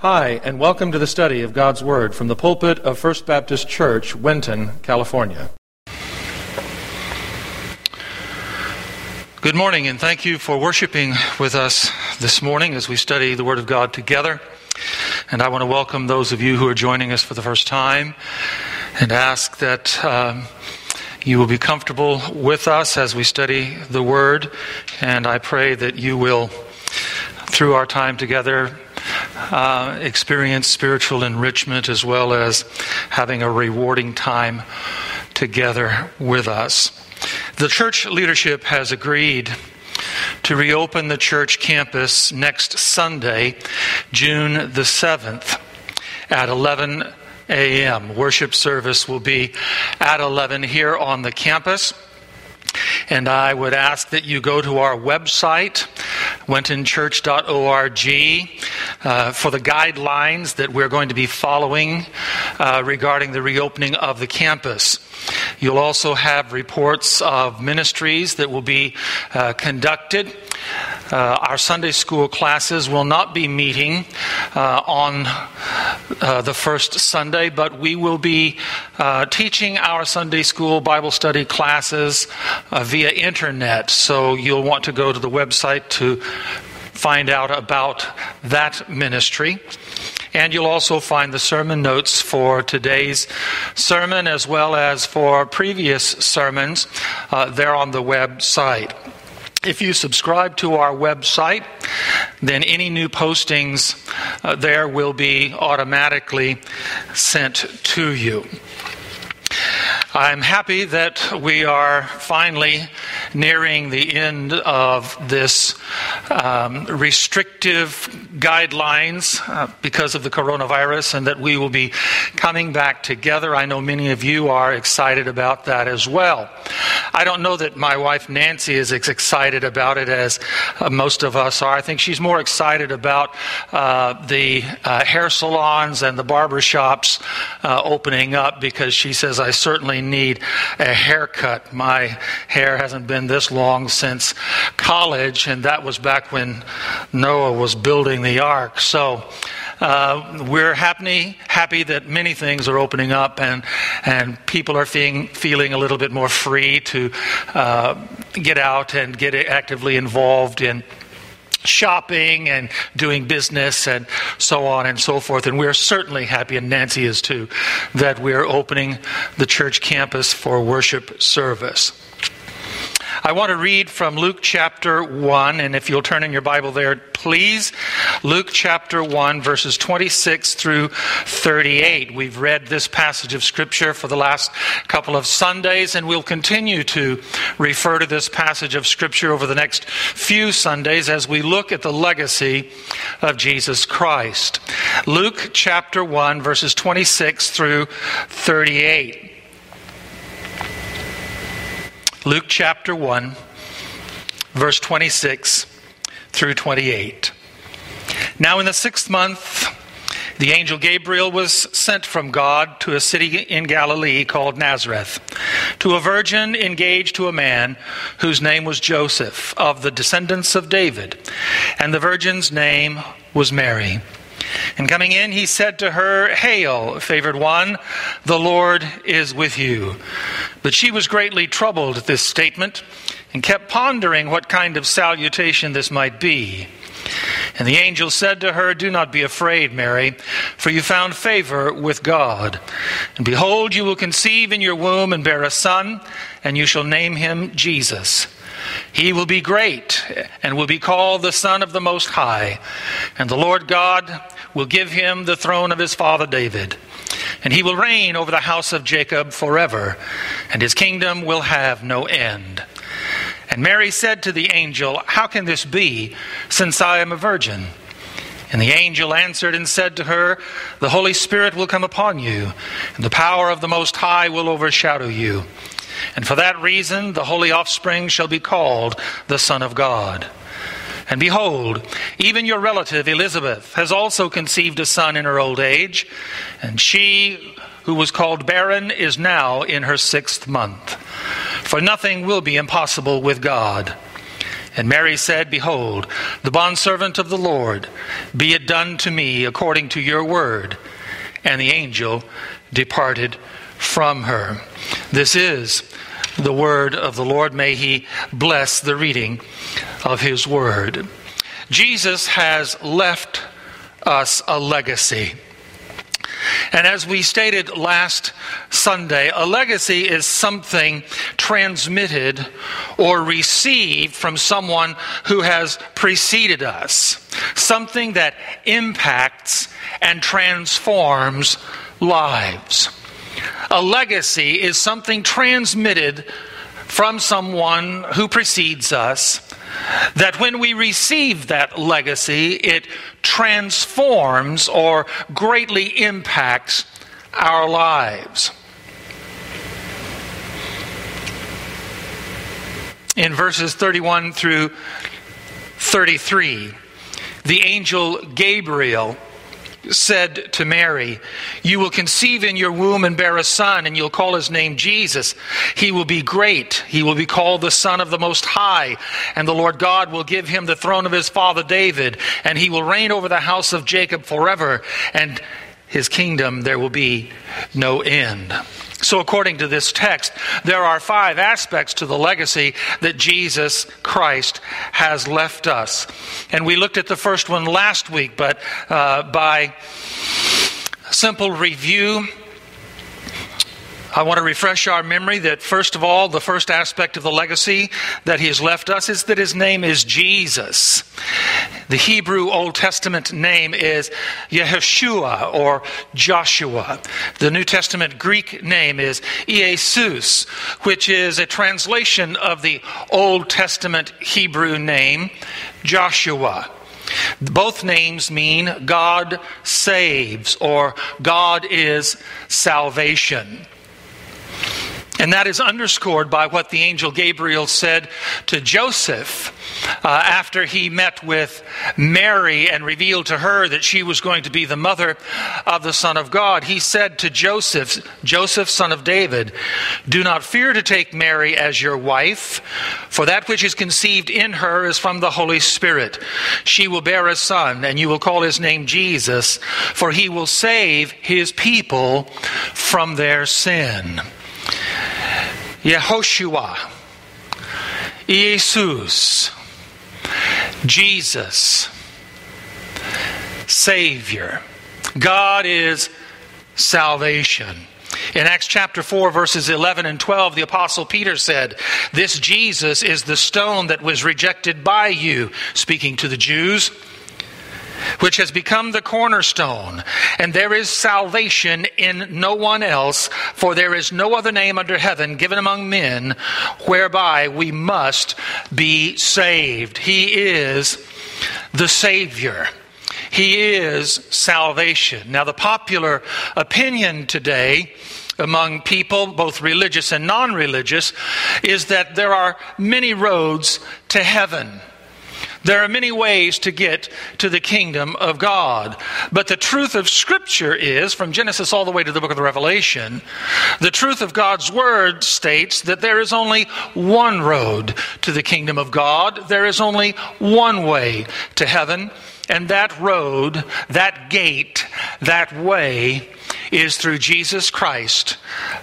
Hi, and welcome to the study of God's Word from the pulpit of First Baptist Church, Winton, California. Good morning, and thank you for worshiping with us this morning as we study the Word of God together. And I want to welcome those of you who are joining us for the first time and ask that um, you will be comfortable with us as we study the Word. And I pray that you will, through our time together, uh, experience spiritual enrichment as well as having a rewarding time together with us. The church leadership has agreed to reopen the church campus next Sunday, June the 7th, at 11 a.m. Worship service will be at 11 here on the campus. And I would ask that you go to our website, wentonchurch.org, uh, for the guidelines that we're going to be following uh, regarding the reopening of the campus. You'll also have reports of ministries that will be uh, conducted. Uh, our Sunday school classes will not be meeting uh, on uh, the first Sunday, but we will be uh, teaching our Sunday school Bible study classes uh, via internet. So you'll want to go to the website to find out about that ministry. And you'll also find the sermon notes for today's sermon as well as for previous sermons uh, there on the website. If you subscribe to our website, then any new postings uh, there will be automatically sent to you. I'm happy that we are finally nearing the end of this um, restrictive guidelines uh, because of the coronavirus and that we will be coming back together. I know many of you are excited about that as well. I don't know that my wife Nancy is as excited about it as uh, most of us are. I think she's more excited about uh, the uh, hair salons and the barber shops uh, opening up because she says, I certainly need a haircut. My hair hasn't been this long since college, and that was back when Noah was building the ark. So, uh, we're happy, happy that many things are opening up and, and people are feeling, feeling a little bit more free to uh, get out and get actively involved in shopping and doing business and so on and so forth. And we're certainly happy, and Nancy is too, that we're opening the church campus for worship service. I want to read from Luke chapter 1, and if you'll turn in your Bible there, please. Luke chapter 1, verses 26 through 38. We've read this passage of Scripture for the last couple of Sundays, and we'll continue to refer to this passage of Scripture over the next few Sundays as we look at the legacy of Jesus Christ. Luke chapter 1, verses 26 through 38. Luke chapter 1, verse 26 through 28. Now, in the sixth month, the angel Gabriel was sent from God to a city in Galilee called Nazareth, to a virgin engaged to a man whose name was Joseph, of the descendants of David, and the virgin's name was Mary. And coming in, he said to her, Hail, favored one, the Lord is with you. But she was greatly troubled at this statement and kept pondering what kind of salutation this might be. And the angel said to her, Do not be afraid, Mary, for you found favor with God. And behold, you will conceive in your womb and bear a son, and you shall name him Jesus. He will be great and will be called the Son of the Most High. And the Lord God will give him the throne of his father David. And he will reign over the house of Jacob forever, and his kingdom will have no end. And Mary said to the angel, How can this be, since I am a virgin? And the angel answered and said to her, The Holy Spirit will come upon you, and the power of the Most High will overshadow you. And for that reason, the holy offspring shall be called the Son of God. And behold, even your relative Elizabeth has also conceived a son in her old age, and she who was called barren is now in her sixth month. For nothing will be impossible with God. And Mary said, Behold, the bondservant of the Lord, be it done to me according to your word. And the angel departed from her. This is the word of the Lord. May he bless the reading of his word. Jesus has left us a legacy. And as we stated last Sunday, a legacy is something transmitted or received from someone who has preceded us, something that impacts and transforms lives. A legacy is something transmitted from someone who precedes us that when we receive that legacy, it transforms or greatly impacts our lives. In verses 31 through 33, the angel Gabriel said to Mary, You will conceive in your womb and bear a son, and you'll call his name Jesus. He will be great. He will be called the Son of the Most High, and the Lord God will give him the throne of his father David, and he will reign over the house of Jacob forever, and his kingdom there will be no end. So, according to this text, there are five aspects to the legacy that Jesus Christ has left us. And we looked at the first one last week, but uh, by simple review, I want to refresh our memory that, first of all, the first aspect of the legacy that he has left us is that his name is Jesus. The Hebrew Old Testament name is Yeshua or Joshua. The New Testament Greek name is Jesus, which is a translation of the Old Testament Hebrew name Joshua. Both names mean God saves or God is salvation. And that is underscored by what the angel Gabriel said to Joseph uh, after he met with Mary and revealed to her that she was going to be the mother of the Son of God. He said to Joseph, Joseph, son of David, Do not fear to take Mary as your wife, for that which is conceived in her is from the Holy Spirit. She will bear a son, and you will call his name Jesus, for he will save his people from their sin. Yehoshua, Jesus, Jesus, Savior. God is salvation. In Acts chapter 4, verses 11 and 12, the Apostle Peter said, This Jesus is the stone that was rejected by you, speaking to the Jews which has become the cornerstone. And there is salvation in no one else, for there is no other name under heaven given among men whereby we must be saved. He is the Savior. He is salvation. Now, the popular opinion today among people, both religious and non religious, is that there are many roads to heaven. There are many ways to get to the kingdom of God. But the truth of Scripture is, from Genesis all the way to the book of the Revelation, the truth of God's Word states that there is only one road to the kingdom of God. There is only one way to heaven. And that road, that gate, that way is through Jesus Christ,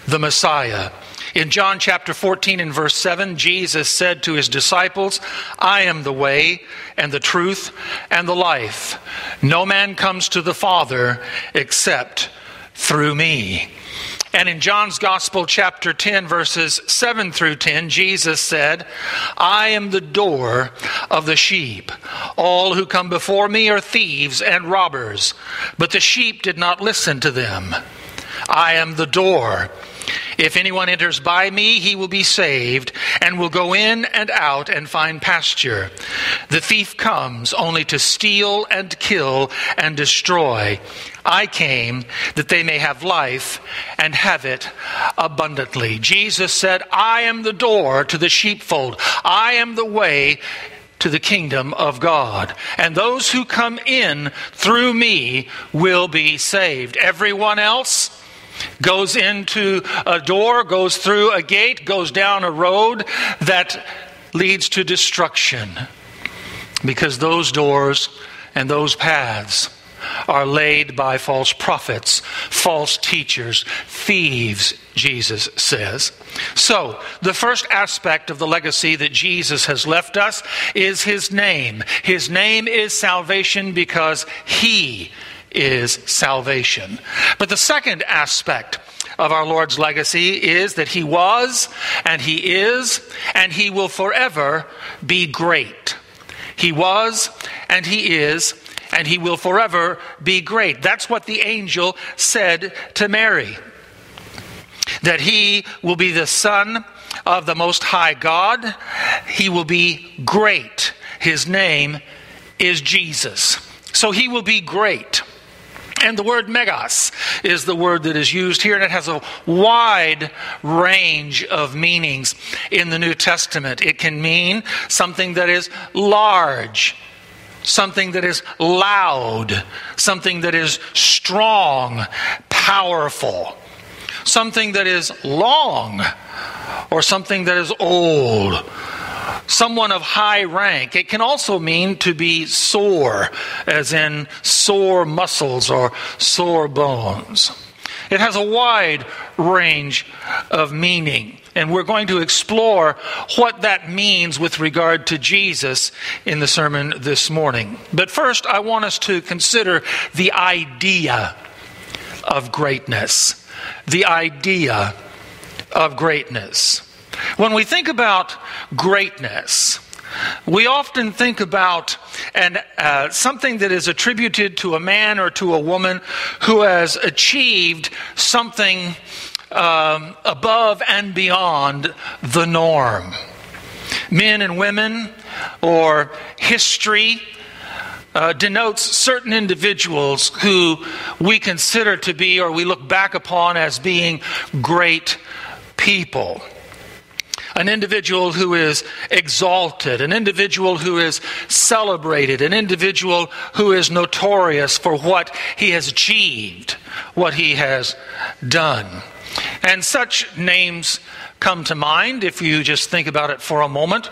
the Messiah. In John chapter 14 and verse 7, Jesus said to his disciples, I am the way and the truth and the life. No man comes to the Father except through me. And in John's Gospel, chapter 10, verses 7 through 10, Jesus said, I am the door of the sheep. All who come before me are thieves and robbers, but the sheep did not listen to them. I am the door. If anyone enters by me, he will be saved, and will go in and out and find pasture. The thief comes only to steal and kill and destroy. I came that they may have life and have it abundantly. Jesus said, I am the door to the sheepfold, I am the way to the kingdom of God. And those who come in through me will be saved. Everyone else, goes into a door, goes through a gate, goes down a road that leads to destruction because those doors and those paths are laid by false prophets, false teachers, thieves, Jesus says. So, the first aspect of the legacy that Jesus has left us is his name. His name is salvation because he is salvation. But the second aspect of our Lord's legacy is that he was, and he is, and he will forever be great. He was, and he is, and he will forever be great. That's what the angel said to Mary. That he will be the Son of the Most High God. He will be great. His name is Jesus. So he will be great. And the word megas is the word that is used here, and it has a wide range of meanings in the New Testament. It can mean something that is large, something that is loud, something that is strong, powerful, something that is long, or something that is old, someone of high rank. It can also mean to be sore, as in sore muscles or sore bones. It has a wide range of meaning. And we're going to explore what that means with regard to Jesus in the sermon this morning. But first, I want us to consider the idea of greatness. The idea of greatness. When we think about greatness, we often think about and uh, something that is attributed to a man or to a woman who has achieved something um, above and beyond the norm. Men and women, or history, uh, denotes certain individuals who we consider to be or we look back upon as being great people an individual who is exalted, an individual who is celebrated, an individual who is notorious for what he has achieved, what he has done. And such names come to mind if you just think about it for a moment.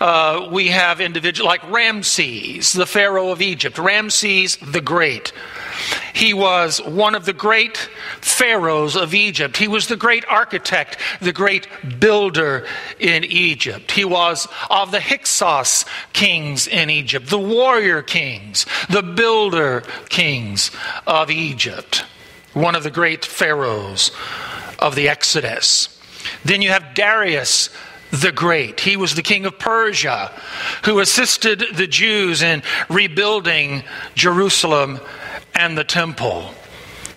Uh, we have individuals like Ramses, the Pharaoh of Egypt, Ramses the Great. He was one of the great pharaohs of Egypt. He was the great architect, the great builder in Egypt. He was of the Hyksos kings in Egypt, the warrior kings, the builder kings of Egypt. One of the great pharaohs of the Exodus. Then you have Darius the Great. He was the king of Persia who assisted the Jews in rebuilding Jerusalem and the temple.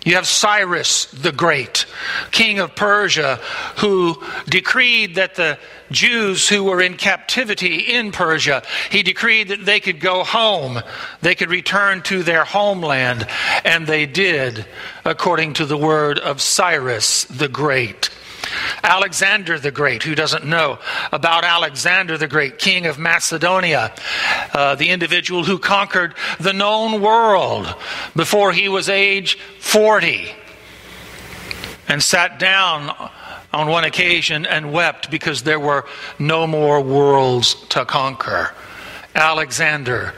You have Cyrus the Great, king of Persia, who decreed that the Jews who were in captivity in Persia, he decreed that they could go home, they could return to their homeland, and they did, according to the word of Cyrus the Great. Alexander the Great, who doesn't know about Alexander the Great, king of Macedonia, uh, the individual who conquered the known world before he was age 40 and sat down on one occasion and wept because there were no more worlds to conquer. Alexander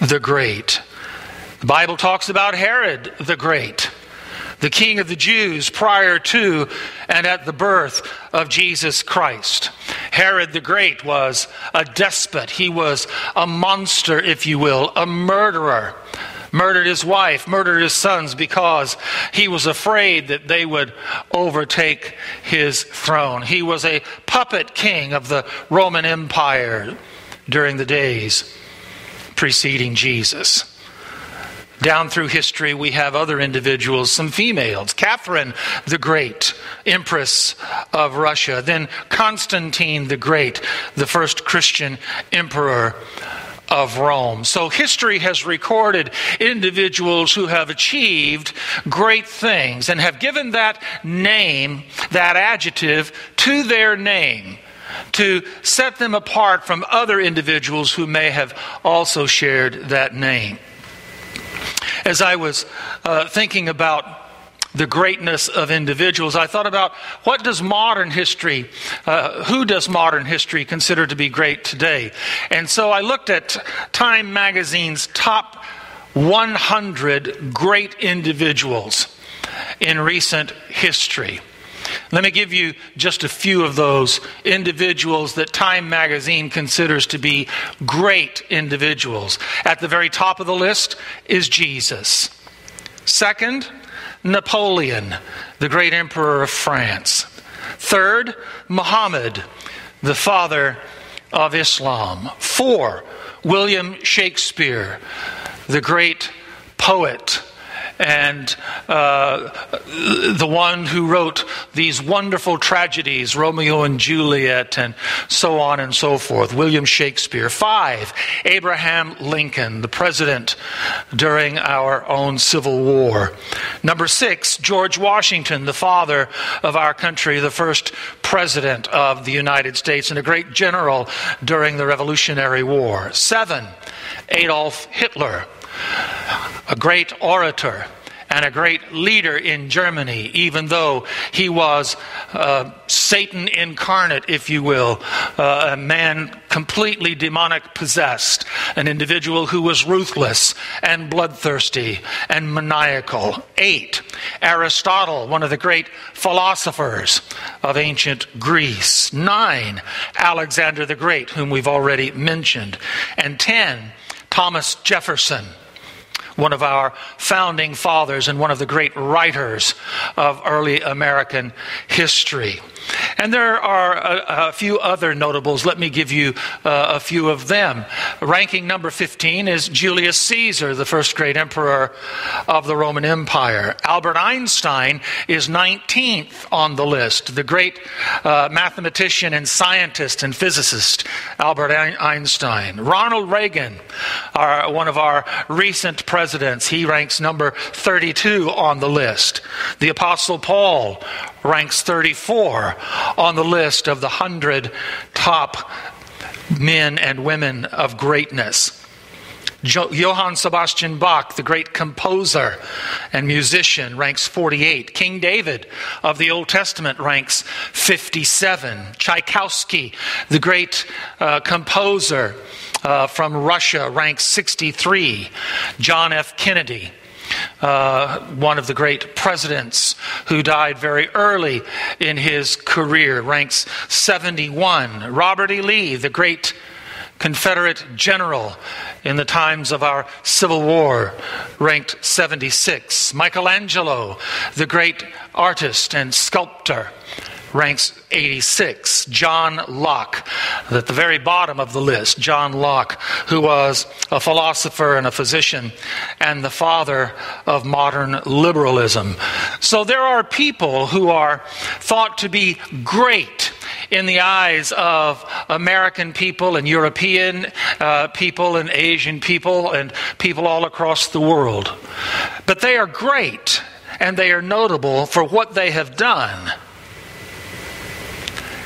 the Great. The Bible talks about Herod the Great the king of the Jews prior to and at the birth of Jesus Christ. Herod the Great was a despot. He was a monster, if you will, a murderer. Murdered his wife, murdered his sons because he was afraid that they would overtake his throne. He was a puppet king of the Roman Empire during the days preceding Jesus. Down through history, we have other individuals, some females. Catherine the Great, Empress of Russia. Then Constantine the Great, the first Christian emperor of Rome. So history has recorded individuals who have achieved great things and have given that name, that adjective, to their name to set them apart from other individuals who may have also shared that name as I was uh, thinking about the greatness of individuals, I thought about what does modern history, uh, who does modern history consider to be great today? And so I looked at Time Magazine's top 100 great individuals in recent history. Let me give you just a few of those individuals that Time magazine considers to be great individuals. At the very top of the list is Jesus. Second, Napoleon, the great emperor of France. Third, Muhammad, the father of Islam. Four, William Shakespeare, the great poet and uh, the one who wrote these wonderful tragedies, Romeo and Juliet, and so on and so forth, William Shakespeare. Five, Abraham Lincoln, the president during our own Civil War. Number six, George Washington, the father of our country, the first president of the United States, and a great general during the Revolutionary War. Seven, Adolf Hitler a great orator and a great leader in Germany, even though he was uh, Satan incarnate, if you will, uh, a man completely demonic possessed, an individual who was ruthless and bloodthirsty and maniacal. Eight, Aristotle, one of the great philosophers of ancient Greece. Nine, Alexander the Great, whom we've already mentioned. And ten, Thomas Jefferson one of our founding fathers and one of the great writers of early American history. And there are a, a few other notables. Let me give you uh, a few of them. Ranking number 15 is Julius Caesar, the first great emperor of the Roman Empire. Albert Einstein is 19th on the list, the great uh, mathematician and scientist and physicist, Albert Einstein. Ronald Reagan, our, one of our recent presidents, he ranks number 32 on the list. The Apostle Paul ranks 34 on the list of the 100 top men and women of greatness. Johann Sebastian Bach, the great composer and musician, ranks 48. King David of the Old Testament ranks 57. Tchaikovsky, the great uh, composer uh, from Russia, ranks 63. John F. Kennedy, uh, one of the great presidents who died very early in his career, ranks 71. Robert E. Lee, the great Confederate general in the times of our Civil War, ranked 76. Michelangelo, the great artist and sculptor, ranks 86. John Locke, at the very bottom of the list, John Locke, who was a philosopher and a physician and the father of modern liberalism. So there are people who are thought to be great in the eyes of American people and European uh, people and Asian people and people all across the world. But they are great and they are notable for what they have done.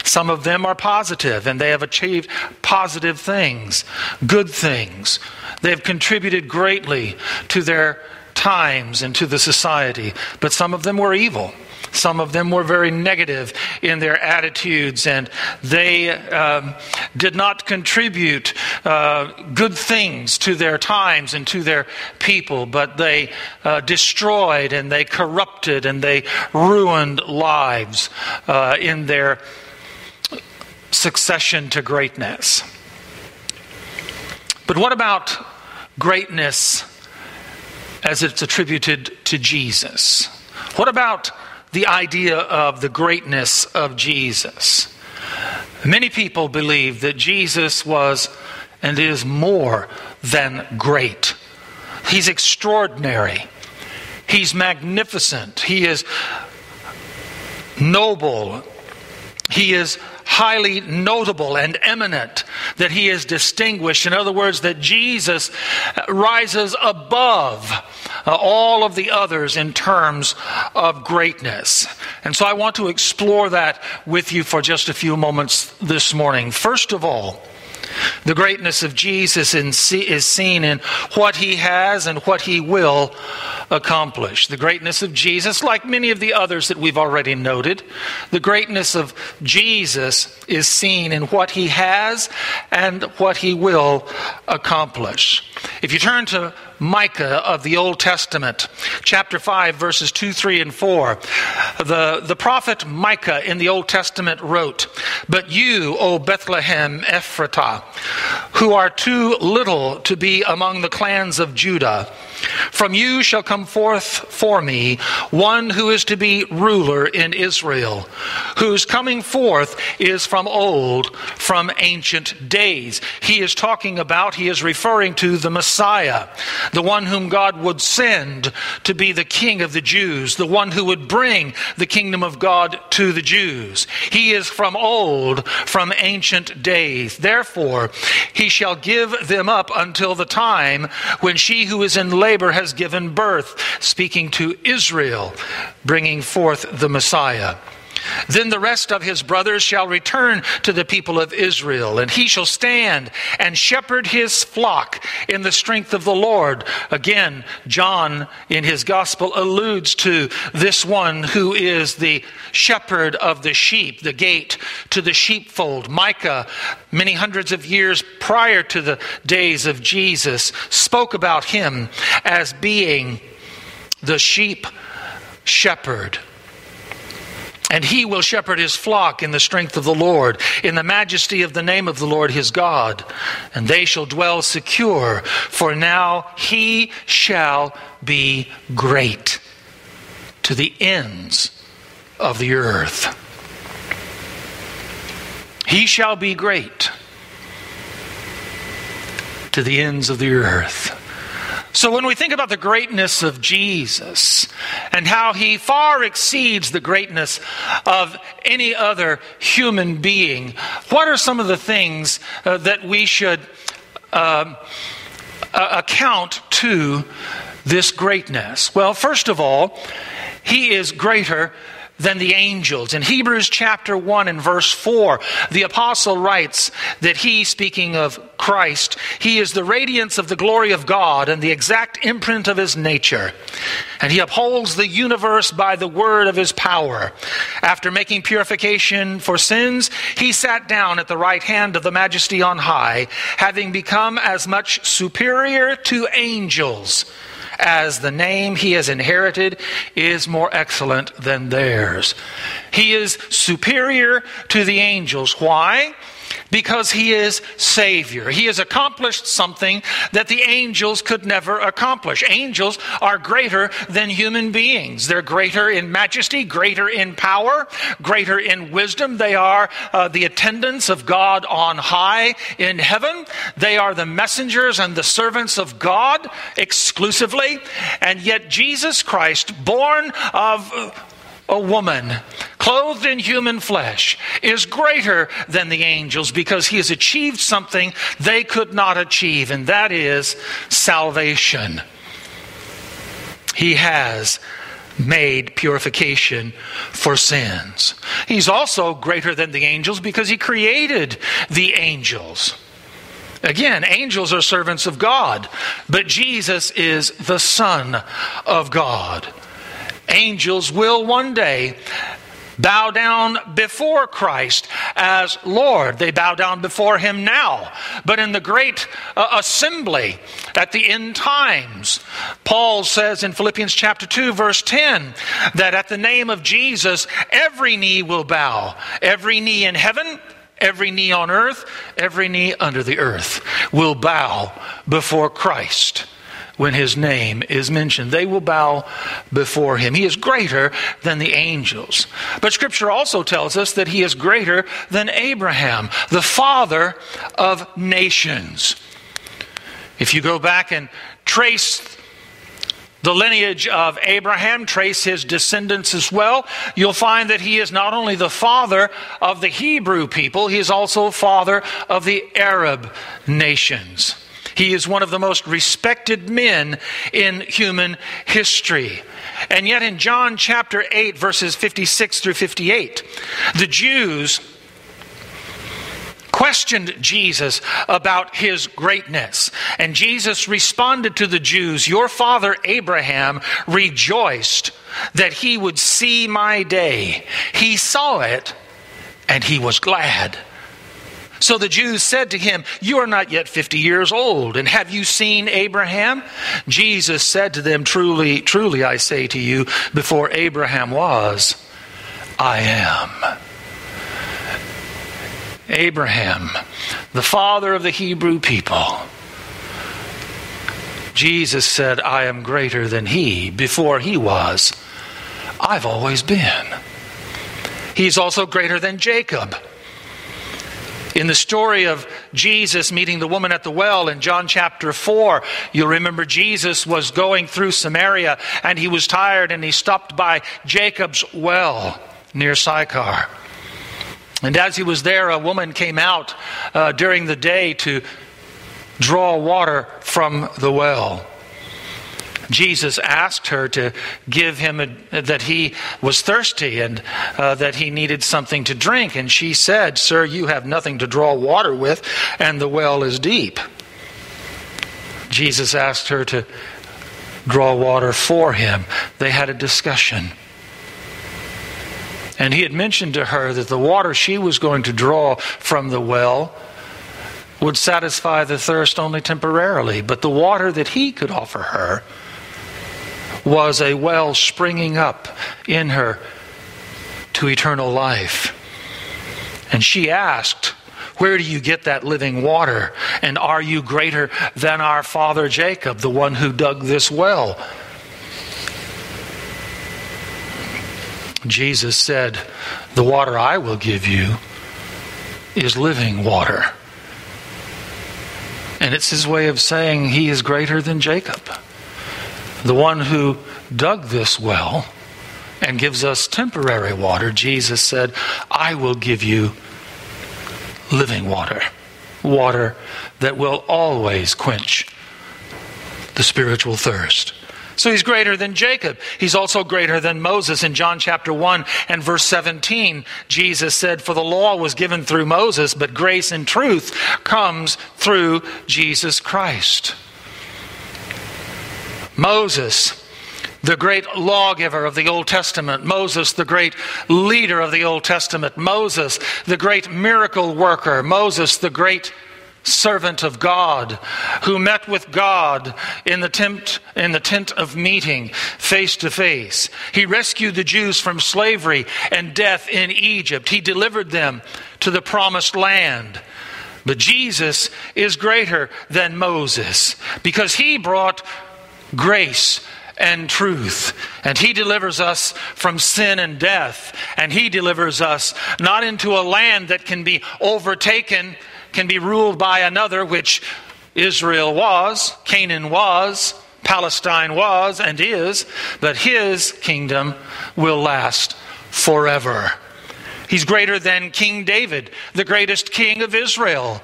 Some of them are positive and they have achieved positive things, good things. They have contributed greatly to their times and to the society, but some of them were evil. Some of them were very negative in their attitudes, and they um, did not contribute uh, good things to their times and to their people, but they uh, destroyed and they corrupted and they ruined lives uh, in their succession to greatness. But what about greatness as it's attributed to Jesus? What about the idea of the greatness of Jesus? Many people believe that Jesus was and is more than great. He's extraordinary. He's magnificent. He is noble. He is highly notable and eminent, that he is distinguished. In other words, that Jesus rises above uh, all of the others in terms of greatness. And so I want to explore that with you for just a few moments this morning. First of all, The greatness of Jesus is seen in what he has and what he will accomplish. The greatness of Jesus, like many of the others that we've already noted, the greatness of Jesus is seen in what he has and what he will accomplish. If you turn to Micah of the Old Testament, chapter 5, verses 2, 3, and 4. The, the prophet Micah in the Old Testament wrote, But you, O Bethlehem Ephratah, who are too little to be among the clans of Judah, from you shall come forth for me one who is to be ruler in Israel, whose coming forth is from old, from ancient days. He is talking about, he is referring to the Messiah the one whom God would send to be the king of the Jews, the one who would bring the kingdom of God to the Jews. He is from old, from ancient days. Therefore, he shall give them up until the time when she who is in labor has given birth, speaking to Israel, bringing forth the Messiah. Then the rest of his brothers shall return to the people of Israel, and he shall stand and shepherd his flock in the strength of the Lord. Again, John in his gospel alludes to this one who is the shepherd of the sheep, the gate to the sheepfold. Micah, many hundreds of years prior to the days of Jesus, spoke about him as being the sheep shepherd. And he will shepherd his flock in the strength of the Lord, in the majesty of the name of the Lord his God. And they shall dwell secure, for now he shall be great to the ends of the earth. He shall be great to the ends of the earth. So, when we think about the greatness of Jesus and how he far exceeds the greatness of any other human being, what are some of the things uh, that we should uh, account to this greatness? Well, first of all, he is greater than the angels. In Hebrews chapter 1 and verse 4, the apostle writes that he, speaking of Christ, he is the radiance of the glory of God and the exact imprint of his nature. And he upholds the universe by the word of his power. After making purification for sins, he sat down at the right hand of the majesty on high, having become as much superior to angels as the name he has inherited is more excellent than theirs. He is superior to the angels. Why? Because he is Savior. He has accomplished something that the angels could never accomplish. Angels are greater than human beings. They're greater in majesty, greater in power, greater in wisdom. They are uh, the attendants of God on high in heaven. They are the messengers and the servants of God exclusively. And yet, Jesus Christ, born of a woman clothed in human flesh is greater than the angels because he has achieved something they could not achieve, and that is salvation. He has made purification for sins. He's also greater than the angels because he created the angels. Again, angels are servants of God, but Jesus is the Son of God. Angels will one day bow down before Christ as Lord. They bow down before Him now. But in the great uh, assembly at the end times, Paul says in Philippians chapter 2, verse 10, that at the name of Jesus, every knee will bow, every knee in heaven. Every knee on earth, every knee under the earth will bow before Christ when his name is mentioned. They will bow before him. He is greater than the angels. But scripture also tells us that he is greater than Abraham, the father of nations. If you go back and trace the lineage of Abraham, trace his descendants as well, you'll find that he is not only the father of the Hebrew people, he is also father of the Arab nations. He is one of the most respected men in human history. And yet, in John chapter 8, verses 56 through 58, the Jews questioned Jesus about his greatness. And Jesus responded to the Jews, Your father Abraham rejoiced that he would see my day. He saw it and he was glad. So the Jews said to him, You are not yet 50 years old, and have you seen Abraham? Jesus said to them, Truly, truly, I say to you, before Abraham was, I am. Abraham, the father of the Hebrew people. Jesus said, I am greater than he. Before he was, I've always been. He's also greater than Jacob. In the story of Jesus meeting the woman at the well in John chapter 4, you'll remember Jesus was going through Samaria and he was tired and he stopped by Jacob's well near Sychar. And as he was there, a woman came out uh, during the day to draw water from the well. Jesus asked her to give him a, that he was thirsty and uh, that he needed something to drink. And she said, Sir, you have nothing to draw water with, and the well is deep. Jesus asked her to draw water for him. They had a discussion. And he had mentioned to her that the water she was going to draw from the well would satisfy the thirst only temporarily, but the water that he could offer her was a well springing up in her to eternal life. And she asked, Where do you get that living water? And are you greater than our father Jacob, the one who dug this well? Jesus said, The water I will give you is living water. And it's his way of saying he is greater than Jacob. The one who dug this well and gives us temporary water, Jesus said, I will give you living water. Water that will always quench the spiritual thirst. So he's greater than Jacob. He's also greater than Moses. In John chapter 1 and verse 17, Jesus said, For the law was given through Moses, but grace and truth comes through Jesus Christ. Moses, the great lawgiver of the Old Testament, Moses, the great leader of the Old Testament, Moses, the great miracle worker, Moses, the great servant of God who met with God in the tent, in the tent of meeting face to face. He rescued the Jews from slavery and death in Egypt. He delivered them to the promised land. But Jesus is greater than Moses because he brought grace and truth. And He delivers us from sin and death. And He delivers us not into a land that can be overtaken can be ruled by another, which Israel was, Canaan was, Palestine was, and is, but his kingdom will last forever. He's greater than King David, the greatest king of Israel,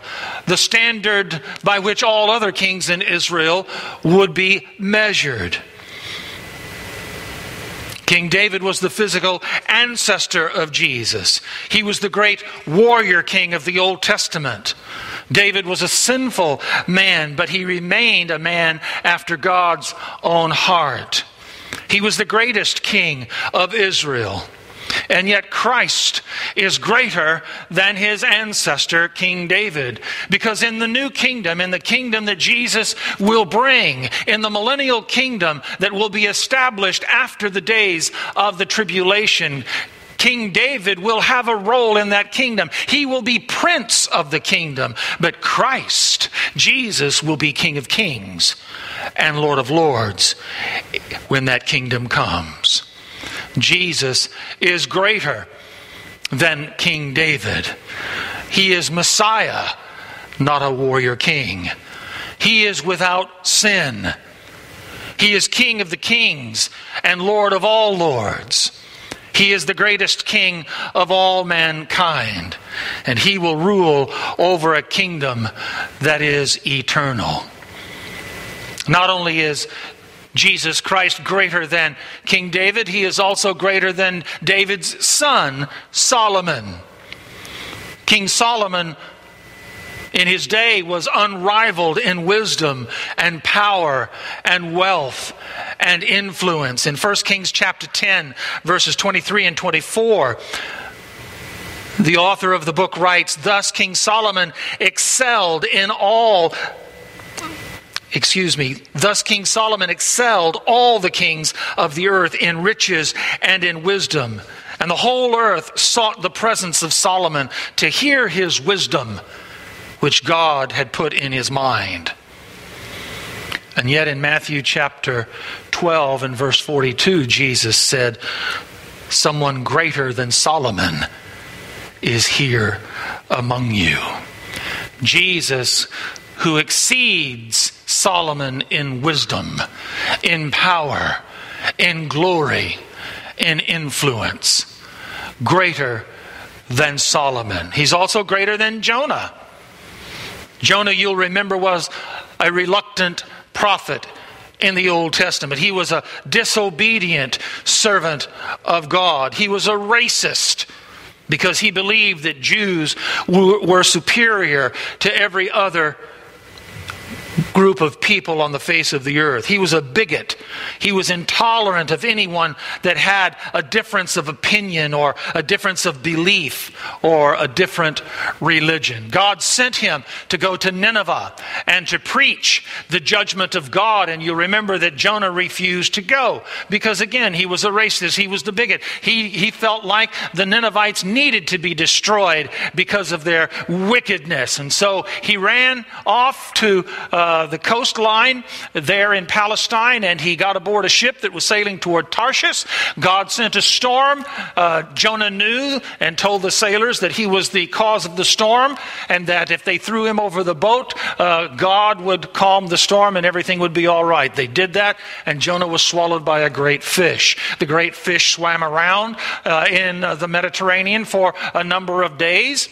the standard by which all other kings in Israel would be measured. King David was the physical ancestor of Jesus. He was the great warrior king of the Old Testament. David was a sinful man, but he remained a man after God's own heart. He was the greatest king of Israel. And yet, Christ is greater than his ancestor, King David. Because in the new kingdom, in the kingdom that Jesus will bring, in the millennial kingdom that will be established after the days of the tribulation, King David will have a role in that kingdom. He will be prince of the kingdom. But Christ, Jesus, will be King of kings and Lord of lords when that kingdom comes. Jesus is greater than King David. He is Messiah, not a warrior king. He is without sin. He is King of the kings and Lord of all lords. He is the greatest king of all mankind, and he will rule over a kingdom that is eternal. Not only is Jesus Christ greater than King David, he is also greater than David's son, Solomon. King Solomon in his day was unrivaled in wisdom and power and wealth and influence. In 1 Kings chapter 10, verses 23 and 24, the author of the book writes, Thus King Solomon excelled in all excuse me, thus King Solomon excelled all the kings of the earth in riches and in wisdom. And the whole earth sought the presence of Solomon to hear his wisdom, which God had put in his mind. And yet in Matthew chapter 12 and verse 42, Jesus said, Someone greater than Solomon is here among you. Jesus, who exceeds Solomon in wisdom, in power, in glory, in influence, greater than Solomon. He's also greater than Jonah. Jonah, you'll remember, was a reluctant prophet in the Old Testament. He was a disobedient servant of God. He was a racist because he believed that Jews were superior to every other group of people on the face of the earth. He was a bigot. He was intolerant of anyone that had a difference of opinion or a difference of belief or a different religion. God sent him to go to Nineveh and to preach the judgment of God. And you remember that Jonah refused to go because, again, he was a racist. He was the bigot. He, he felt like the Ninevites needed to be destroyed because of their wickedness. And so he ran off to uh, the coastline there in Palestine and he got aboard a ship that was sailing toward Tarshish. God sent a storm. Uh, Jonah knew and told the sailors that he was the cause of the storm and that if they threw him over the boat, uh, God would calm the storm and everything would be all right. They did that and Jonah was swallowed by a great fish. The great fish swam around uh, in uh, the Mediterranean for a number of days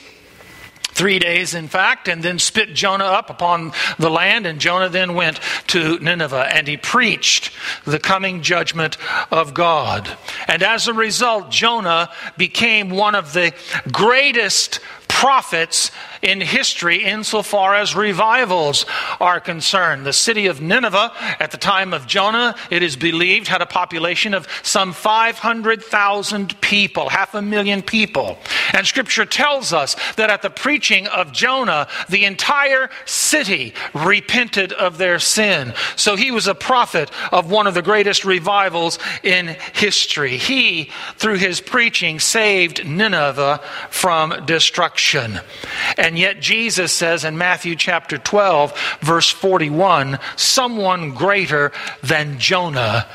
three days, in fact, and then spit Jonah up upon the land. And Jonah then went to Nineveh and he preached the coming judgment of God. And as a result, Jonah became one of the greatest prophets in history insofar as revivals are concerned. The city of Nineveh at the time of Jonah, it is believed, had a population of some 500,000 people, half a million people. And scripture tells us that at the preaching of Jonah, the entire city repented of their sin. So he was a prophet of one of the greatest revivals in history. He, through his preaching, saved Nineveh from destruction. And yet Jesus says in Matthew chapter 12, verse 41, someone greater than Jonah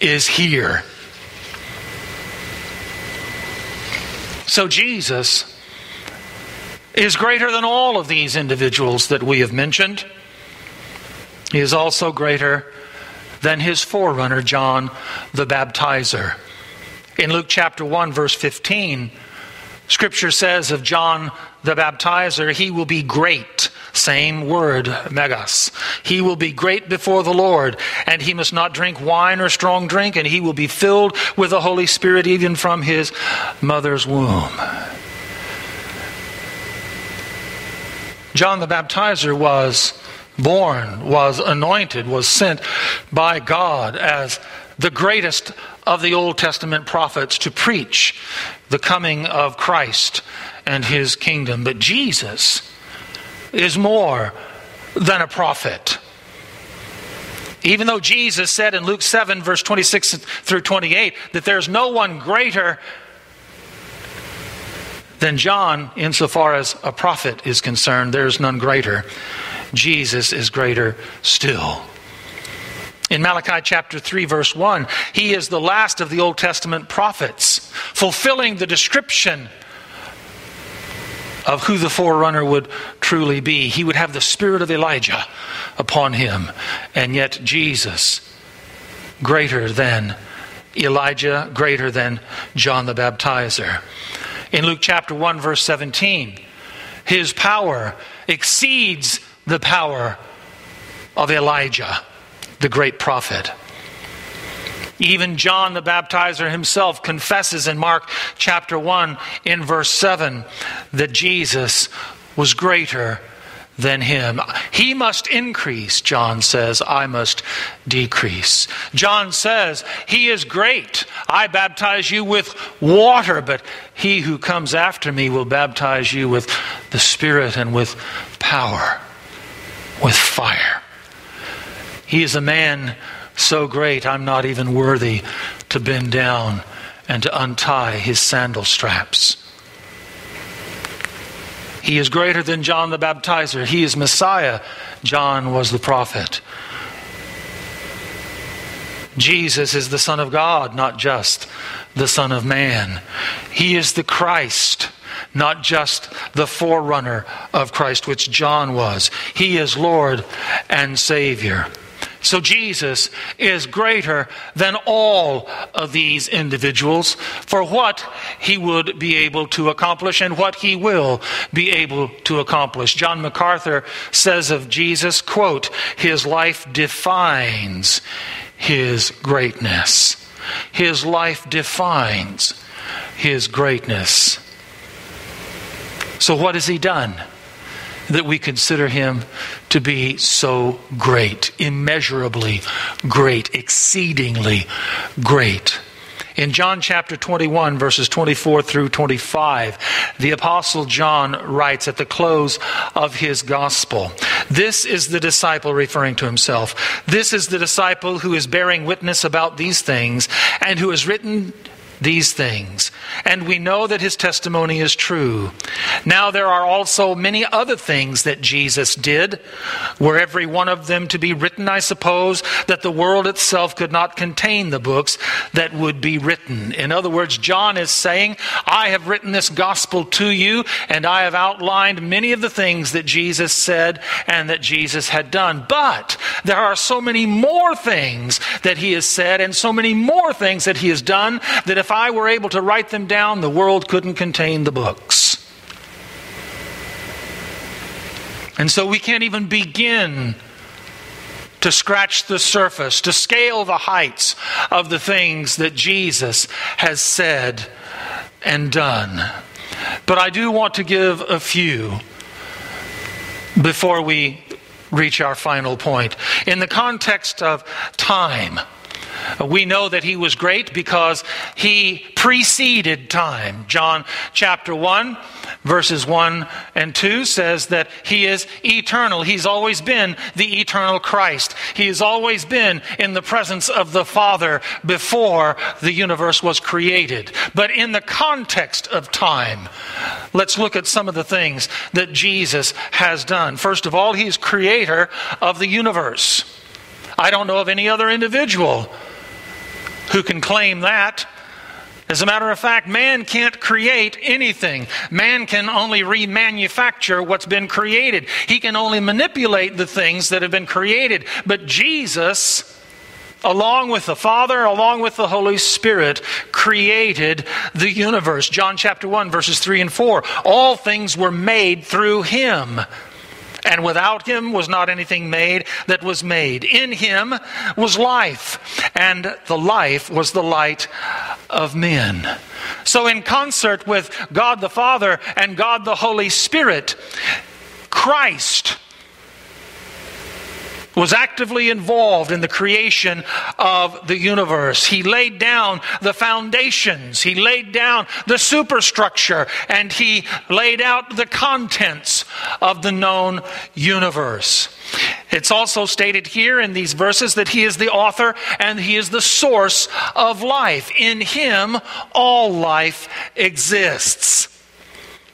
is here. So Jesus is greater than all of these individuals that we have mentioned. He is also greater than his forerunner, John the Baptizer. In Luke chapter 1, verse 15, Scripture says of John the baptizer, he will be great. Same word, megas. He will be great before the Lord, and he must not drink wine or strong drink, and he will be filled with the Holy Spirit even from his mother's womb. John the baptizer was born, was anointed, was sent by God as the greatest of the Old Testament prophets to preach the coming of Christ and his kingdom. But Jesus is more than a prophet. Even though Jesus said in Luke 7, verse 26 through 28, that there's no one greater than John insofar as a prophet is concerned, there's none greater. Jesus is greater still. In Malachi chapter 3, verse 1, he is the last of the Old Testament prophets, fulfilling the description of who the forerunner would truly be. He would have the spirit of Elijah upon him, and yet Jesus, greater than Elijah, greater than John the Baptizer. In Luke chapter 1, verse 17, his power exceeds the power of Elijah the great prophet. Even John the Baptizer himself confesses in Mark chapter 1 in verse 7 that Jesus was greater than him. He must increase, John says, I must decrease. John says, He is great. I baptize you with water, but he who comes after me will baptize you with the Spirit and with power, with fire. He is a man so great, I'm not even worthy to bend down and to untie his sandal straps. He is greater than John the Baptizer. He is Messiah. John was the prophet. Jesus is the Son of God, not just the Son of Man. He is the Christ, not just the forerunner of Christ, which John was. He is Lord and Savior. So Jesus is greater than all of these individuals for what he would be able to accomplish and what he will be able to accomplish. John MacArthur says of Jesus, quote, his life defines his greatness. His life defines his greatness. So what has he done? That we consider him to be so great, immeasurably great, exceedingly great. In John chapter 21, verses 24 through 25, the Apostle John writes at the close of his gospel This is the disciple referring to himself. This is the disciple who is bearing witness about these things and who has written these things, and we know that his testimony is true. Now, there are also many other things that Jesus did. Were every one of them to be written, I suppose, that the world itself could not contain the books that would be written. In other words, John is saying, I have written this gospel to you, and I have outlined many of the things that Jesus said and that Jesus had done. But there are so many more things that he has said, and so many more things that he has done, that if if I were able to write them down, the world couldn't contain the books. And so we can't even begin to scratch the surface, to scale the heights of the things that Jesus has said and done. But I do want to give a few before we reach our final point. In the context of time, we know that he was great because he preceded time. John chapter 1, verses 1 and 2 says that he is eternal. He's always been the eternal Christ. He has always been in the presence of the Father before the universe was created. But in the context of time, let's look at some of the things that Jesus has done. First of all, he's creator of the universe. I don't know of any other individual who can claim that. As a matter of fact, man can't create anything. Man can only remanufacture what's been created. He can only manipulate the things that have been created. But Jesus, along with the Father, along with the Holy Spirit, created the universe. John chapter 1, verses 3 and 4. All things were made through him and without him was not anything made that was made. In him was life, and the life was the light of men. So, in concert with God the Father and God the Holy Spirit, Christ was actively involved in the creation of the universe. He laid down the foundations, he laid down the superstructure, and he laid out the contents of the known universe. It's also stated here in these verses that he is the author and he is the source of life. In him, all life exists.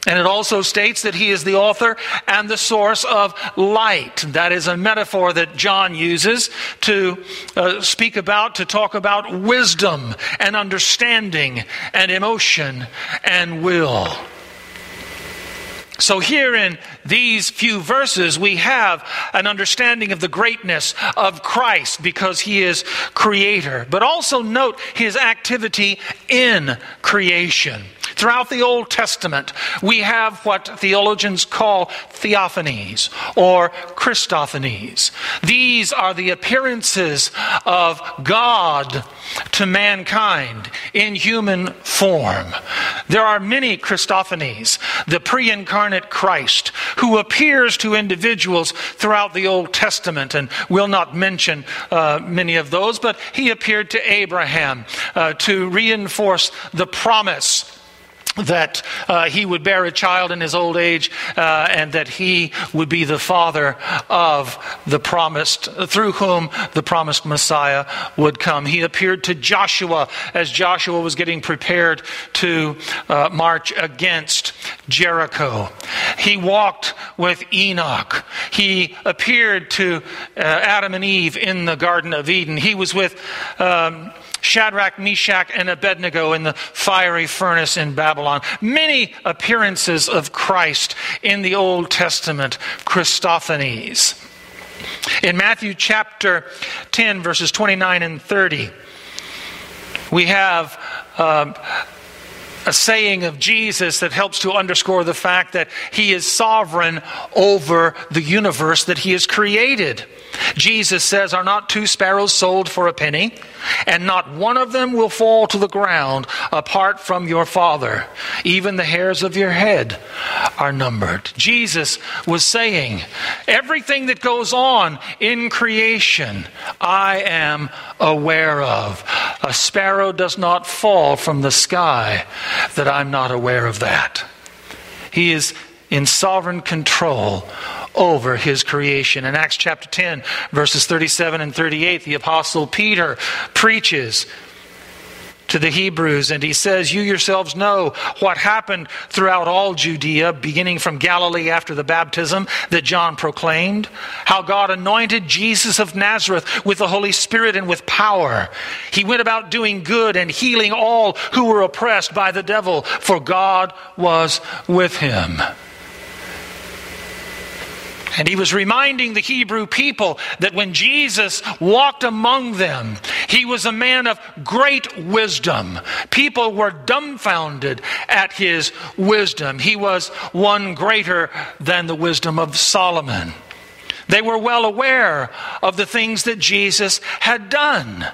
And it also states that he is the author and the source of light. That is a metaphor that John uses to uh, speak about, to talk about wisdom and understanding and emotion and will. So, here in these few verses, we have an understanding of the greatness of Christ because he is creator. But also note his activity in creation. Throughout the Old Testament, we have what theologians call theophanies or Christophanies. These are the appearances of God to mankind in human form. There are many Christophanies, the pre incarnate Christ, who appears to individuals throughout the Old Testament, and we'll not mention uh, many of those, but he appeared to Abraham uh, to reinforce the promise that uh, he would bear a child in his old age uh, and that he would be the father of the promised through whom the promised messiah would come. He appeared to joshua as joshua was getting prepared to uh, march against jericho. He walked with enoch. He appeared to uh, adam and eve in the garden of eden. He was with um, Shadrach, Meshach, and Abednego in the fiery furnace in Babylon. Many appearances of Christ in the Old Testament, Christophanies. In Matthew chapter 10, verses 29 and 30, we have. Um, a saying of Jesus that helps to underscore the fact that he is sovereign over the universe that he has created. Jesus says, Are not two sparrows sold for a penny? And not one of them will fall to the ground apart from your Father. Even the hairs of your head are numbered. Jesus was saying, Everything that goes on in creation, I am aware of. A sparrow does not fall from the sky that I'm not aware of that. He is in sovereign control over his creation. In Acts chapter 10, verses 37 and 38, the apostle Peter preaches to the Hebrews, and he says, You yourselves know what happened throughout all Judea, beginning from Galilee after the baptism that John proclaimed, how God anointed Jesus of Nazareth with the Holy Spirit and with power. He went about doing good and healing all who were oppressed by the devil, for God was with him. And he was reminding the Hebrew people that when Jesus walked among them, he was a man of great wisdom. People were dumbfounded at his wisdom. He was one greater than the wisdom of Solomon. They were well aware of the things that Jesus had done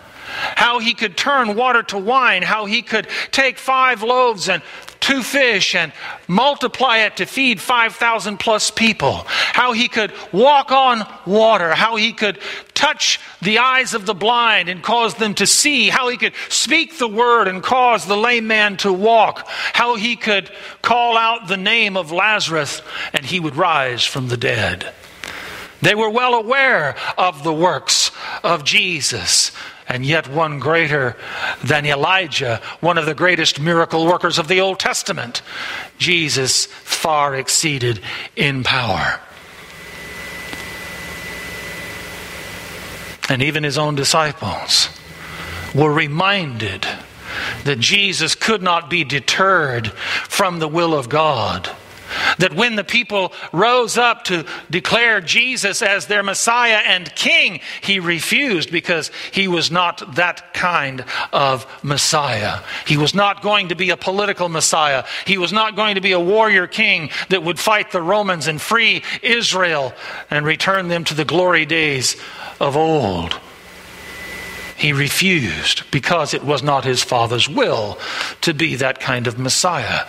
how he could turn water to wine, how he could take five loaves and two fish and multiply it to feed 5,000 plus people, how he could walk on water, how he could touch the eyes of the blind and cause them to see, how he could speak the word and cause the lame man to walk, how he could call out the name of Lazarus and he would rise from the dead. They were well aware of the works of Jesus and yet one greater than Elijah, one of the greatest miracle workers of the Old Testament. Jesus far exceeded in power. And even his own disciples were reminded that Jesus could not be deterred from the will of God that when the people rose up to declare Jesus as their Messiah and King, he refused because he was not that kind of Messiah. He was not going to be a political Messiah. He was not going to be a warrior king that would fight the Romans and free Israel and return them to the glory days of old. He refused because it was not his Father's will to be that kind of Messiah.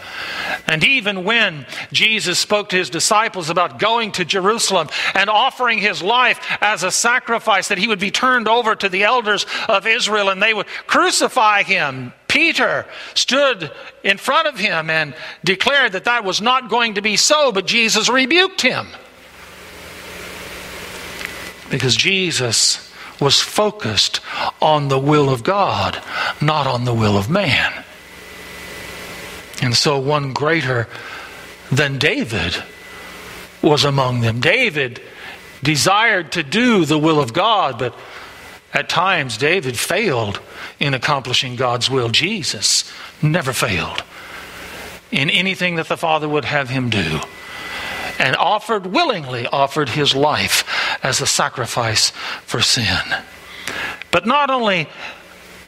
And even when Jesus spoke to his disciples about going to Jerusalem and offering his life as a sacrifice, that he would be turned over to the elders of Israel and they would crucify him, Peter stood in front of him and declared that that was not going to be so, but Jesus rebuked him. Because Jesus was focused on the will of God, not on the will of man. And so one greater than David was among them. David desired to do the will of God, but at times David failed in accomplishing God's will. Jesus never failed in anything that the Father would have him do and offered willingly offered his life as a sacrifice for sin. But not only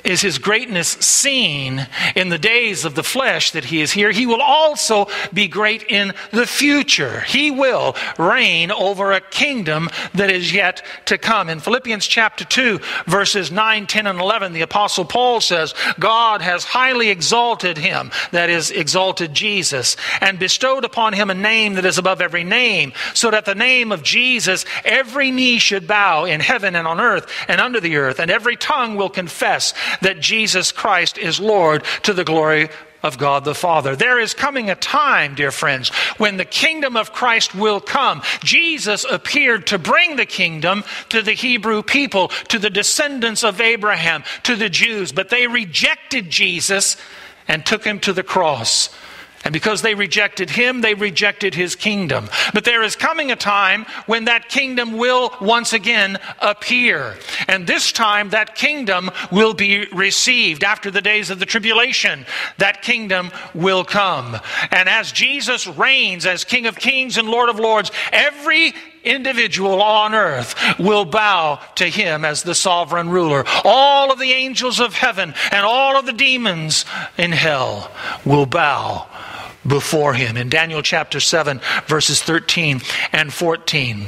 is his greatness seen in the days of the flesh that he is here, he will also be great in the future. He will reign over a kingdom that is yet to come. In Philippians chapter 2, verses 9, 10, and 11, the Apostle Paul says, God has highly exalted him, that is, exalted Jesus, and bestowed upon him a name that is above every name, so that the name of Jesus every knee should bow in heaven and on earth and under the earth, and every tongue will confess that Jesus Christ is Lord to the glory of God the Father. There is coming a time, dear friends, when the kingdom of Christ will come. Jesus appeared to bring the kingdom to the Hebrew people, to the descendants of Abraham, to the Jews, but they rejected Jesus and took him to the cross. And because they rejected him, they rejected his kingdom. But there is coming a time when that kingdom will once again appear. And this time, that kingdom will be received. After the days of the tribulation, that kingdom will come. And as Jesus reigns as King of kings and Lord of lords, every individual on earth will bow to him as the sovereign ruler. All of the angels of heaven and all of the demons in hell will bow before him. In Daniel chapter 7, verses 13 and 14.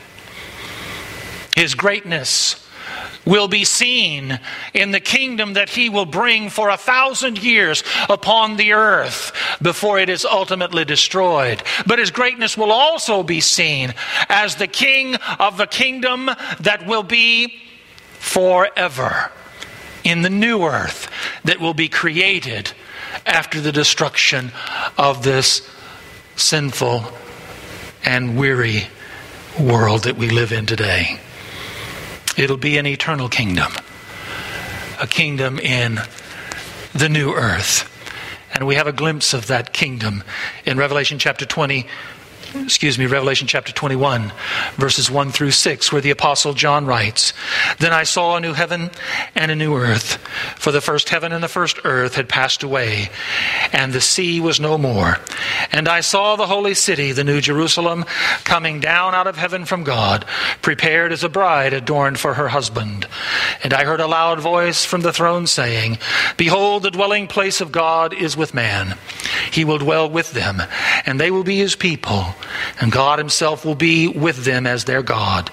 His greatness will be seen in the kingdom that he will bring for a thousand years upon the earth before it is ultimately destroyed. But his greatness will also be seen as the king of the kingdom that will be forever in the new earth that will be created after the destruction of this sinful and weary world that we live in today. It'll be an eternal kingdom, a kingdom in the new earth. And we have a glimpse of that kingdom in Revelation chapter 20, excuse me, Revelation chapter 21, verses 1 through 6, where the Apostle John writes Then I saw a new heaven and a new earth, for the first heaven and the first earth had passed away, and the sea was no more. And I saw the holy city, the new Jerusalem, coming down out of heaven from God, prepared as a bride adorned for her husband. And I heard a loud voice from the throne saying, Behold, the dwelling place of God is with man. He will dwell with them, and they will be his people and God Himself will be with them as their God.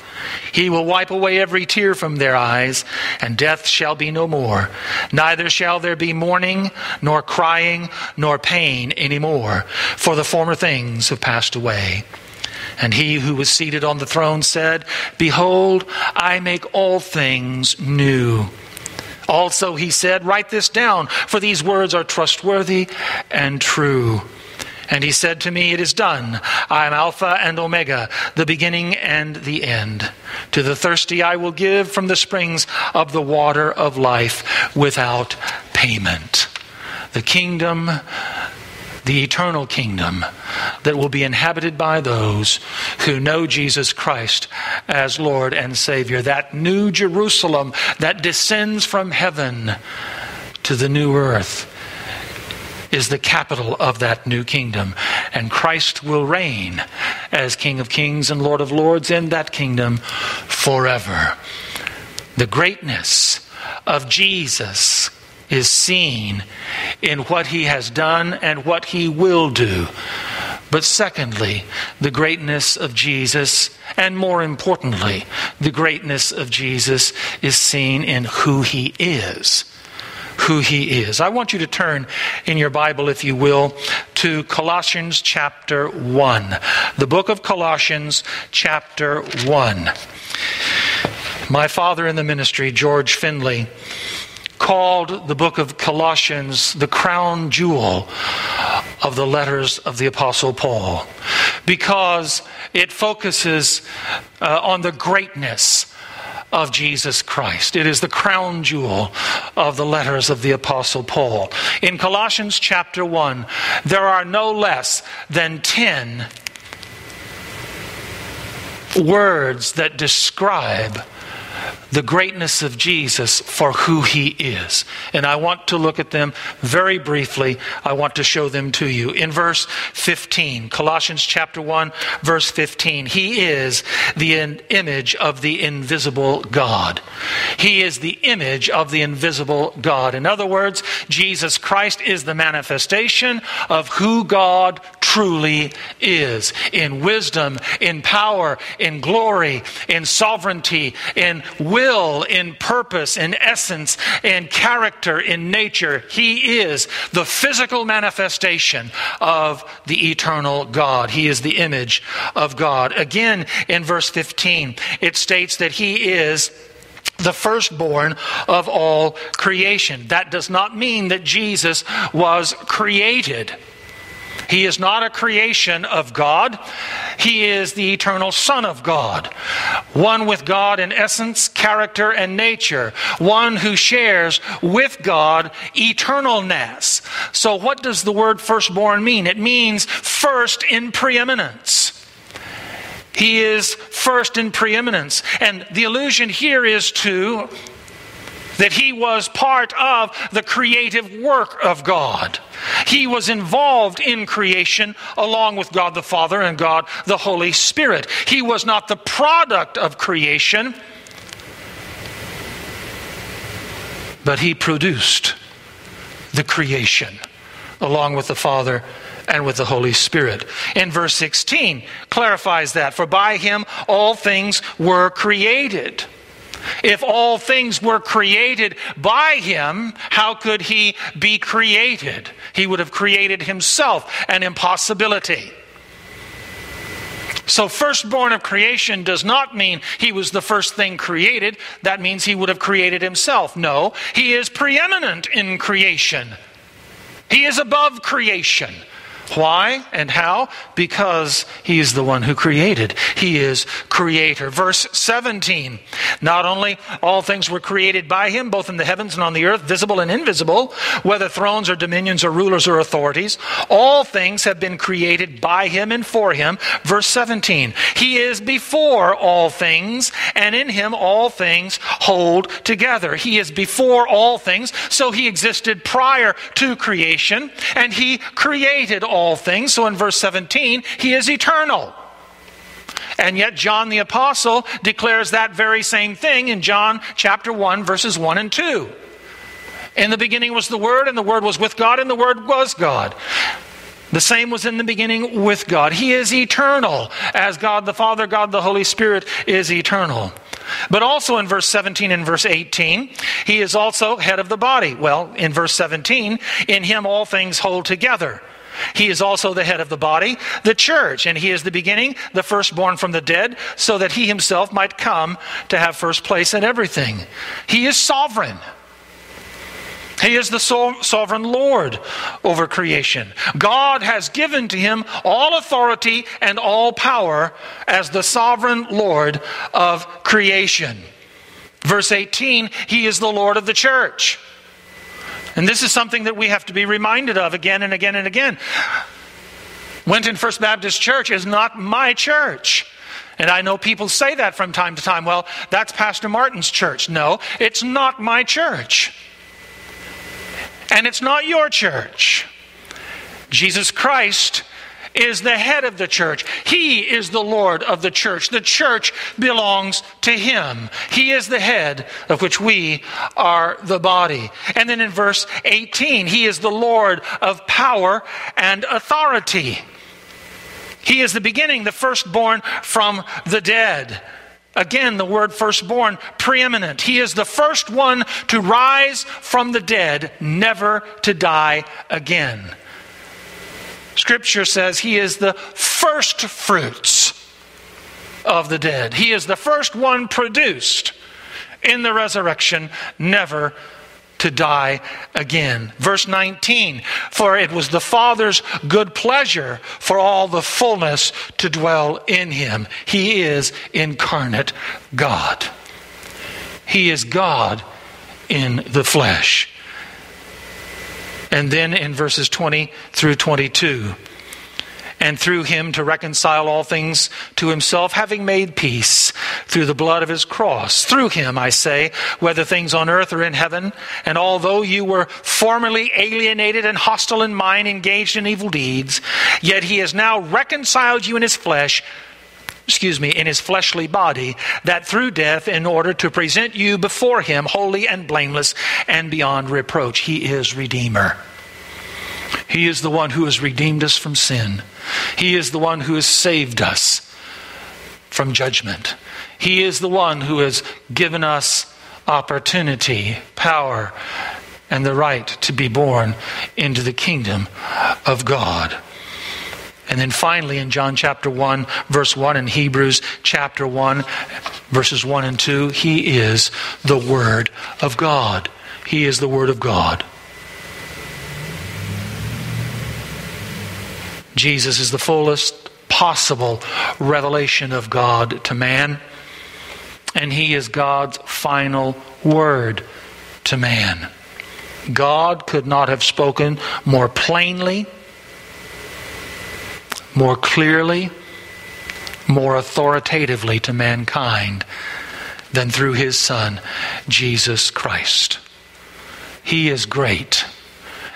He will wipe away every tear from their eyes, and death shall be no more. Neither shall there be mourning, nor crying, nor pain any more, for the former things have passed away. And he who was seated on the throne said, Behold, I make all things new. Also, he said, Write this down, for these words are trustworthy and true. And he said to me, It is done. I am Alpha and Omega, the beginning and the end. To the thirsty I will give from the springs of the water of life without payment. The kingdom, the eternal kingdom that will be inhabited by those who know Jesus Christ as Lord and Savior. That new Jerusalem that descends from heaven to the new earth is the capital of that new kingdom. And Christ will reign as King of kings and Lord of lords in that kingdom forever. The greatness of Jesus is seen in what he has done and what he will do. But secondly, the greatness of Jesus, and more importantly, the greatness of Jesus is seen in who he is who he is. I want you to turn in your Bible, if you will, to Colossians chapter 1. The book of Colossians chapter 1. My father in the ministry, George Finley, called the book of Colossians the crown jewel of the letters of the Apostle Paul because it focuses uh, on the greatness of Jesus Christ. It is the crown jewel of the letters of the Apostle Paul. In Colossians chapter 1, there are no less than 10 words that describe the greatness of Jesus for who he is. And I want to look at them very briefly. I want to show them to you. In verse 15, Colossians chapter 1, verse 15, he is the image of the invisible God. He is the image of the invisible God. In other words, Jesus Christ is the manifestation of who God truly is in wisdom, in power, in glory, in sovereignty, in will, in purpose, in essence, in character, in nature. He is the physical manifestation of the eternal God. He is the image of God. Again, in verse 15, it states that He is the firstborn of all creation. That does not mean that Jesus was created. He is not a creation of God. He is the eternal Son of God, one with God in essence, character, and nature, one who shares with God eternalness. So, what does the word firstborn mean? It means first in preeminence. He is first in preeminence. And the allusion here is to that he was part of the creative work of God. He was involved in creation along with God the Father and God the Holy Spirit. He was not the product of creation, but he produced the creation along with the Father and with the Holy Spirit. In verse 16 clarifies that for by him all things were created. If all things were created by him, how could he be created? He would have created himself, an impossibility. So, firstborn of creation does not mean he was the first thing created. That means he would have created himself. No, he is preeminent in creation. He is above creation. Why and how? Because he is the one who created. He is creator. Verse 17. Not only all things were created by him, both in the heavens and on the earth, visible and invisible, whether thrones or dominions or rulers or authorities, all things have been created by him and for him. Verse 17. He is before all things, and in him all things hold together. He is before all things, so he existed prior to creation, and he created all all things. So in verse 17, he is eternal. And yet, John the Apostle declares that very same thing in John chapter 1, verses 1 and 2. In the beginning was the Word, and the Word was with God, and the Word was God. The same was in the beginning with God. He is eternal, as God the Father, God the Holy Spirit is eternal. But also in verse 17 and verse 18, he is also head of the body. Well, in verse 17, in him all things hold together. He is also the head of the body, the church, and he is the beginning, the firstborn from the dead, so that he himself might come to have first place in everything. He is sovereign. He is the sovereign Lord over creation. God has given to him all authority and all power as the sovereign Lord of creation. Verse 18, he is the Lord of the church. And this is something that we have to be reminded of again and again and again. Winton First Baptist Church is not my church. And I know people say that from time to time. Well, that's Pastor Martin's church. No, it's not my church. And it's not your church. Jesus Christ is the head of the church. He is the Lord of the church. The church belongs to Him. He is the head of which we are the body. And then in verse 18, He is the Lord of power and authority. He is the beginning, the firstborn from the dead. Again, the word firstborn, preeminent. He is the first one to rise from the dead, never to die again. Scripture says he is the first fruits of the dead. He is the first one produced in the resurrection, never to die again. Verse 19 For it was the Father's good pleasure for all the fullness to dwell in him. He is incarnate God. He is God in the flesh. And then in verses 20 through 22, and through him to reconcile all things to himself, having made peace through the blood of his cross. Through him, I say, whether things on earth or in heaven. And although you were formerly alienated and hostile in mind, engaged in evil deeds, yet he has now reconciled you in his flesh excuse me, in his fleshly body, that through death, in order to present you before him holy and blameless and beyond reproach. He is Redeemer. He is the one who has redeemed us from sin. He is the one who has saved us from judgment. He is the one who has given us opportunity, power, and the right to be born into the kingdom of God. And then finally, in John chapter 1, verse 1, and Hebrews chapter 1, verses 1 and 2, He is the Word of God. He is the Word of God. Jesus is the fullest possible revelation of God to man, and he is God's final word to man. God could not have spoken more plainly, more clearly, more authoritatively to mankind than through his Son, Jesus Christ. He is great,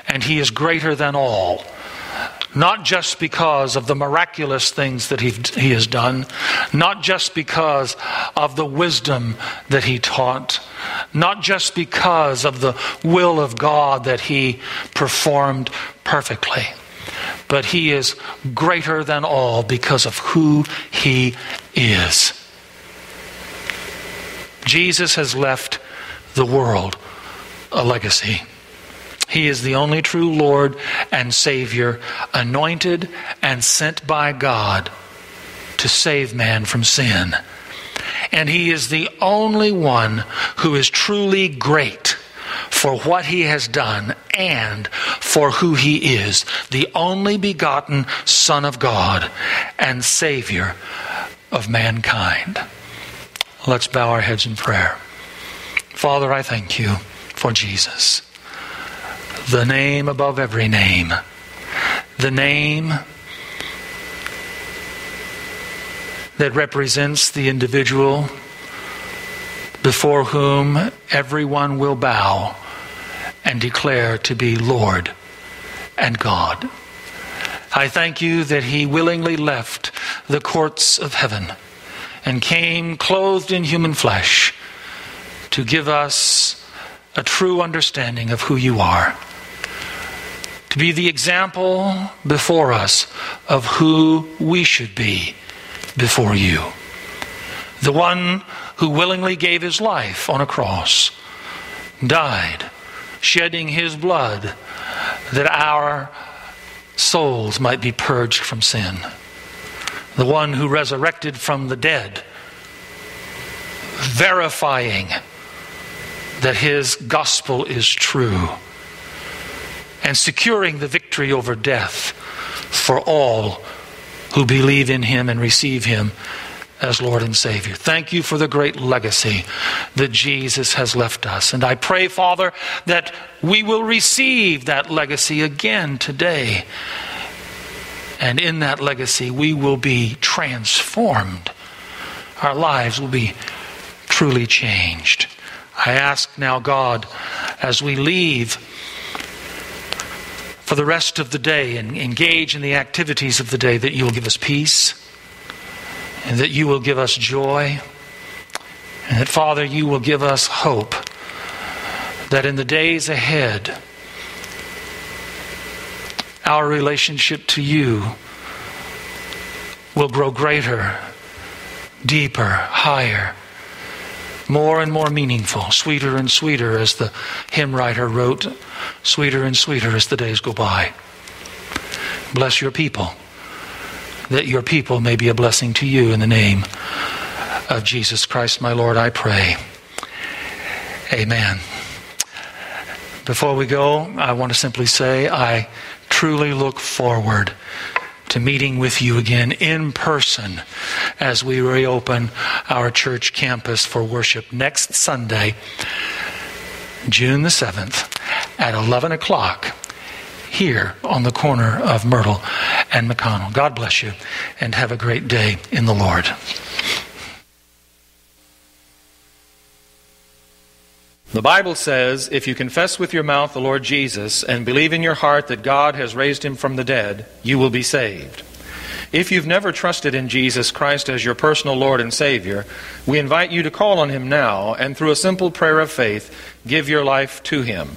and he is greater than all not just because of the miraculous things that he, has done, not just because of the wisdom that he taught, not just because of the will of God that he performed perfectly, but he is greater than all because of who he is. Jesus has left the world a legacy. He is the only true Lord and Savior, anointed and sent by God to save man from sin. And He is the only one who is truly great for what He has done and for who He is the only begotten Son of God and Savior of mankind. Let's bow our heads in prayer. Father, I thank you for Jesus the name above every name, the name that represents the individual before whom everyone will bow and declare to be Lord and God. I thank you that he willingly left the courts of heaven and came clothed in human flesh to give us a true understanding of who you are to be the example before us of who we should be before you. The one who willingly gave his life on a cross, died, shedding his blood that our souls might be purged from sin. The one who resurrected from the dead, verifying that his gospel is true and securing the victory over death for all who believe in him and receive him as Lord and Savior. Thank you for the great legacy that Jesus has left us. And I pray, Father, that we will receive that legacy again today. And in that legacy, we will be transformed. Our lives will be truly changed. I ask now, God, as we leave for the rest of the day and engage in the activities of the day, that you will give us peace and that you will give us joy. And that, Father, you will give us hope that in the days ahead, our relationship to you will grow greater, deeper, higher, more and more meaningful, sweeter and sweeter, as the hymn writer wrote sweeter and sweeter as the days go by. Bless your people, that your people may be a blessing to you in the name of Jesus Christ, my Lord, I pray. Amen. Before we go, I want to simply say I truly look forward to meeting with you again in person as we reopen our church campus for worship next Sunday, June the 7th at 11 o'clock here on the corner of Myrtle and McConnell. God bless you and have a great day in the Lord. The Bible says, if you confess with your mouth the Lord Jesus and believe in your heart that God has raised him from the dead, you will be saved. If you've never trusted in Jesus Christ as your personal Lord and Savior, we invite you to call on him now and through a simple prayer of faith, give your life to him.